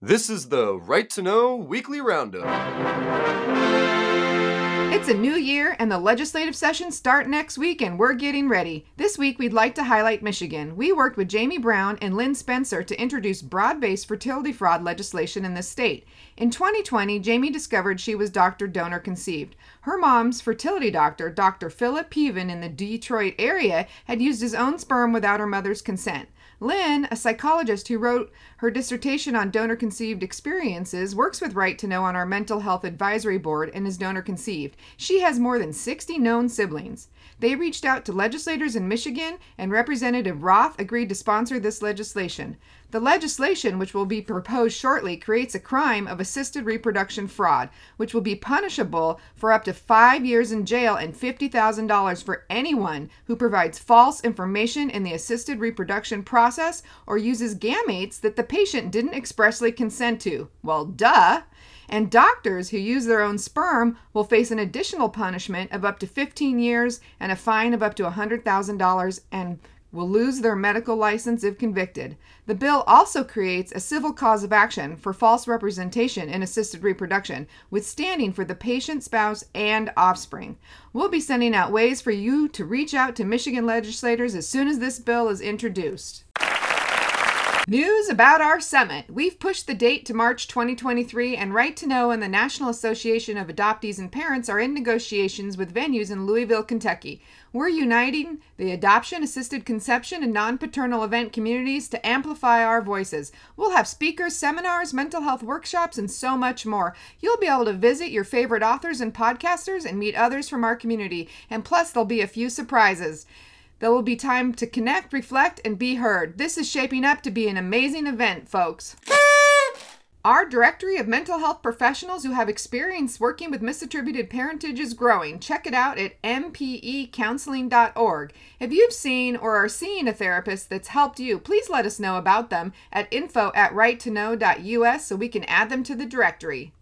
This is the Right to Know Weekly Roundup. It's a new year, and the legislative sessions start next week, and we're getting ready. This week, we'd like to highlight Michigan. We worked with Jamie Brown and Lynn Spencer to introduce broad based fertility fraud legislation in the state. In 2020, Jamie discovered she was doctor donor conceived. Her mom's fertility doctor, Dr. Philip Peven in the Detroit area, had used his own sperm without her mother's consent. Lynn, a psychologist who wrote her dissertation on donor conceived experiences, works with Right to Know on our mental health advisory board and is donor conceived. She has more than 60 known siblings. They reached out to legislators in Michigan, and Representative Roth agreed to sponsor this legislation. The legislation, which will be proposed shortly, creates a crime of assisted reproduction fraud, which will be punishable for up to five years in jail and $50,000 for anyone who provides false information in the assisted reproduction process or uses gametes that the patient didn't expressly consent to. Well, duh. And doctors who use their own sperm will face an additional punishment of up to 15 years and a fine of up to $100,000 and will lose their medical license if convicted. The bill also creates a civil cause of action for false representation in assisted reproduction, with standing for the patient, spouse, and offspring. We'll be sending out ways for you to reach out to Michigan legislators as soon as this bill is introduced. News about our summit. We've pushed the date to March 2023, and Right to Know and the National Association of Adoptees and Parents are in negotiations with venues in Louisville, Kentucky. We're uniting the adoption, assisted conception, and non paternal event communities to amplify our voices. We'll have speakers, seminars, mental health workshops, and so much more. You'll be able to visit your favorite authors and podcasters and meet others from our community, and plus, there'll be a few surprises. There will be time to connect, reflect, and be heard. This is shaping up to be an amazing event, folks. Our directory of mental health professionals who have experience working with misattributed parentage is growing. Check it out at mpecounseling.org. If you've seen or are seeing a therapist that's helped you, please let us know about them at info at righttoknow.us so we can add them to the directory.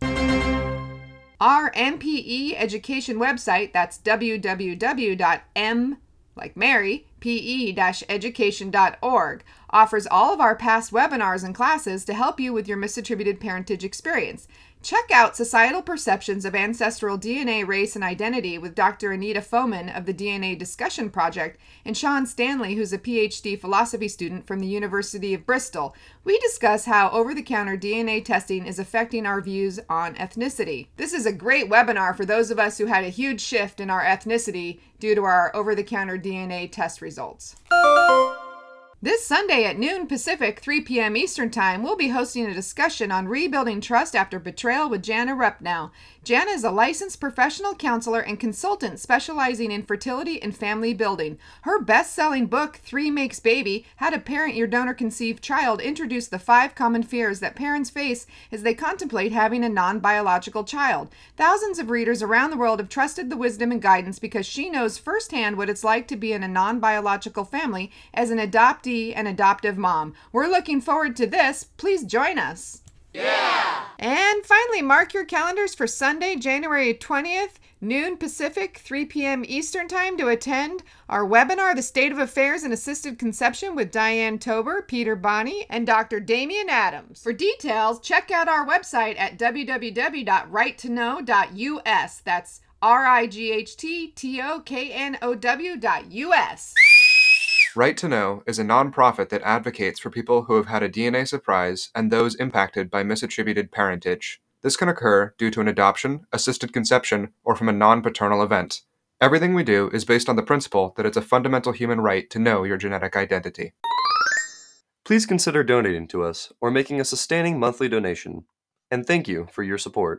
Our MPE education website, that's www.m like Mary, pe-education.org, offers all of our past webinars and classes to help you with your misattributed parentage experience. Check out Societal Perceptions of Ancestral DNA, Race, and Identity with Dr. Anita Foeman of the DNA Discussion Project and Sean Stanley, who's a PhD philosophy student from the University of Bristol. We discuss how over the counter DNA testing is affecting our views on ethnicity. This is a great webinar for those of us who had a huge shift in our ethnicity due to our over the counter DNA test results. This Sunday at noon Pacific, 3 p.m. Eastern Time, we'll be hosting a discussion on rebuilding trust after betrayal with Jana Rupnow. Jana is a licensed professional counselor and consultant specializing in fertility and family building. Her best selling book, Three Makes Baby How to Parent Your Donor Conceived Child, introduced the five common fears that parents face as they contemplate having a non biological child. Thousands of readers around the world have trusted the wisdom and guidance because she knows firsthand what it's like to be in a non biological family as an adoptee and adoptive mom. We're looking forward to this. Please join us. Yeah! And finally, mark your calendars for Sunday, January 20th, noon Pacific, 3 p.m. Eastern Time to attend our webinar, The State of Affairs in Assisted Conception with Diane Tober, Peter Bonney, and Dr. Damian Adams. For details, check out our website at www.righttoknow.us. That's R I G H T T O K N O W dot US. Right to Know is a nonprofit that advocates for people who have had a DNA surprise and those impacted by misattributed parentage. This can occur due to an adoption, assisted conception, or from a non paternal event. Everything we do is based on the principle that it's a fundamental human right to know your genetic identity. Please consider donating to us or making a sustaining monthly donation. And thank you for your support.